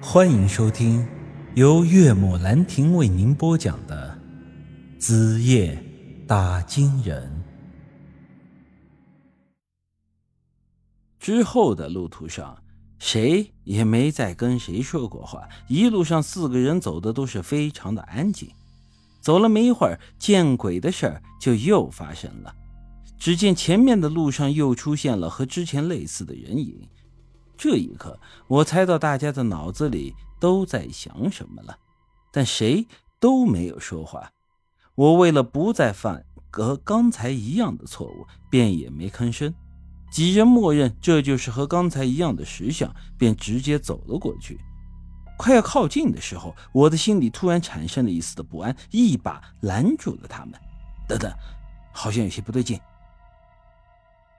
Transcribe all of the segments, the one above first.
欢迎收听由岳母兰亭为您播讲的《子夜打金人》。之后的路途上，谁也没再跟谁说过话。一路上，四个人走的都是非常的安静。走了没一会儿，见鬼的事儿就又发生了。只见前面的路上又出现了和之前类似的人影。这一刻，我猜到大家的脑子里都在想什么了，但谁都没有说话。我为了不再犯和刚才一样的错误，便也没吭声。几人默认这就是和刚才一样的石像，便直接走了过去。快要靠近的时候，我的心里突然产生了一丝的不安，一把拦住了他们。等等，好像有些不对劲。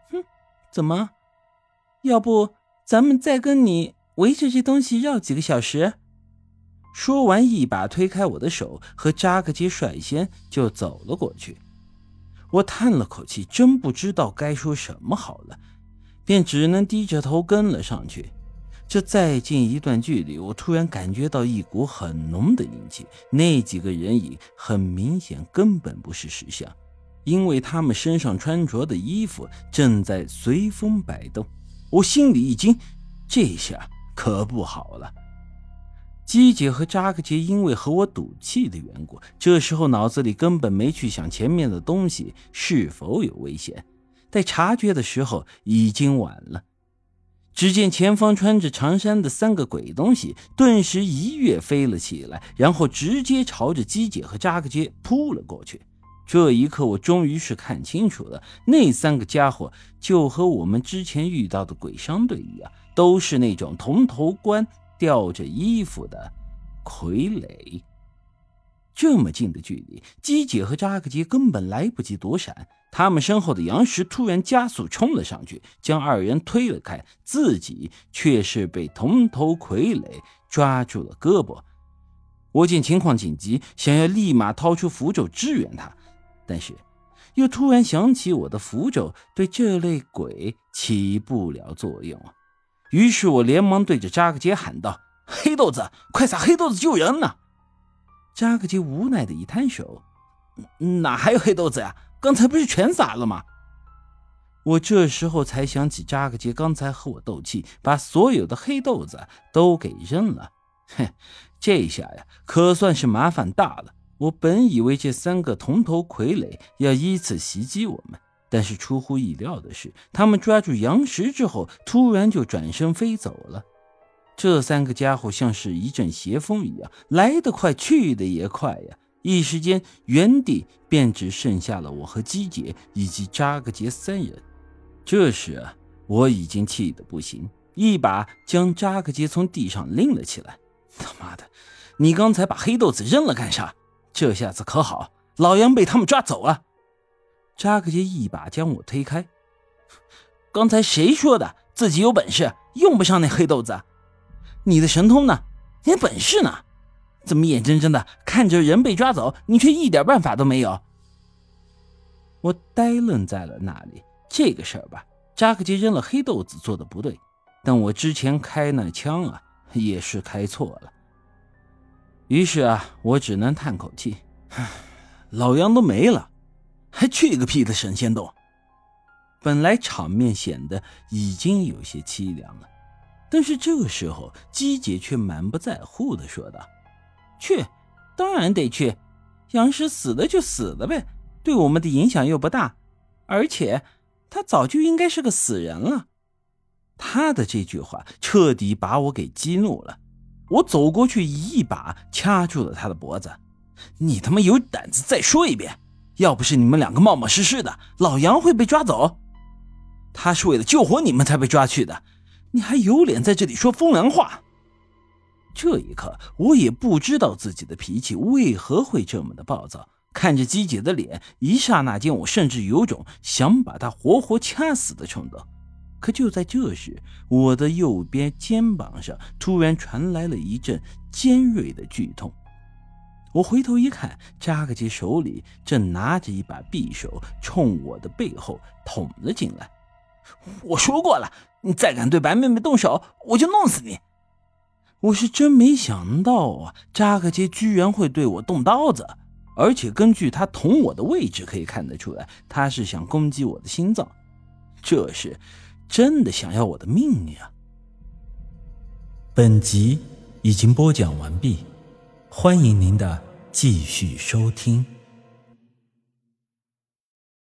哼，怎么？要不？咱们再跟你围着这东西绕几个小时。说完，一把推开我的手，和扎克杰率先就走了过去。我叹了口气，真不知道该说什么好了，便只能低着头跟了上去。这再近一段距离，我突然感觉到一股很浓的阴气。那几个人影很明显根本不是石像，因为他们身上穿着的衣服正在随风摆动。我心里一惊，这下可不好了。姬姐和扎克杰因为和我赌气的缘故，这时候脑子里根本没去想前面的东西是否有危险。待察觉的时候，已经晚了。只见前方穿着长衫的三个鬼东西顿时一跃飞了起来，然后直接朝着姬姐和扎克杰扑了过去。这一刻，我终于是看清楚了，那三个家伙就和我们之前遇到的鬼商队一样，都是那种铜头冠、吊着衣服的傀儡。这么近的距离，姬姐和扎克杰根本来不及躲闪，他们身后的杨石突然加速冲了上去，将二人推了开，自己却是被铜头傀儡抓住了胳膊。我见情况紧急，想要立马掏出符咒支援他。但是，又突然想起我的符咒对这类鬼起不了作用！于是我连忙对着扎克杰喊道：“黑豆子，快撒黑豆子救人呢！”扎克杰无奈的一摊手：“哪还有黑豆子呀？刚才不是全撒了吗？”我这时候才想起扎克杰刚才和我斗气，把所有的黑豆子都给扔了。哼，这下呀，可算是麻烦大了。我本以为这三个铜头傀儡要依次袭击我们，但是出乎意料的是，他们抓住杨石之后，突然就转身飞走了。这三个家伙像是一阵邪风一样，来得快，去得也快呀！一时间，原地便只剩下了我和姬姐以及扎格杰三人。这时啊，我已经气得不行，一把将扎格杰从地上拎了起来。他妈的，你刚才把黑豆子扔了干啥？这下子可好，老杨被他们抓走了。扎克杰一把将我推开。刚才谁说的自己有本事，用不上那黑豆子？你的神通呢？你的本事呢？怎么眼睁睁的看着人被抓走，你却一点办法都没有？我呆愣在了那里。这个事儿吧，扎克杰扔了黑豆子做的不对，但我之前开那枪啊，也是开错了。于是啊，我只能叹口气，老杨都没了，还去个屁的神仙洞！本来场面显得已经有些凄凉了，但是这个时候，姬姐却满不在乎的说道：“去，当然得去。杨石死了就死了呗，对我们的影响又不大，而且他早就应该是个死人了。”他的这句话彻底把我给激怒了。我走过去，一把掐住了他的脖子。你他妈有胆子再说一遍！要不是你们两个冒冒失失的，老杨会被抓走。他是为了救活你们才被抓去的，你还有脸在这里说风凉话？这一刻，我也不知道自己的脾气为何会这么的暴躁。看着姬姐的脸，一刹那间，我甚至有种想把她活活掐死的冲动。可就在这时，我的右边肩膀上突然传来了一阵尖锐的剧痛。我回头一看，扎克杰手里正拿着一把匕首，冲我的背后捅了进来。我说过了，你再敢对白妹妹动手，我就弄死你！我是真没想到啊，扎克杰居然会对我动刀子，而且根据他捅我的位置可以看得出来，他是想攻击我的心脏，这是真的想要我的命呀！本集已经播讲完毕，欢迎您的继续收听。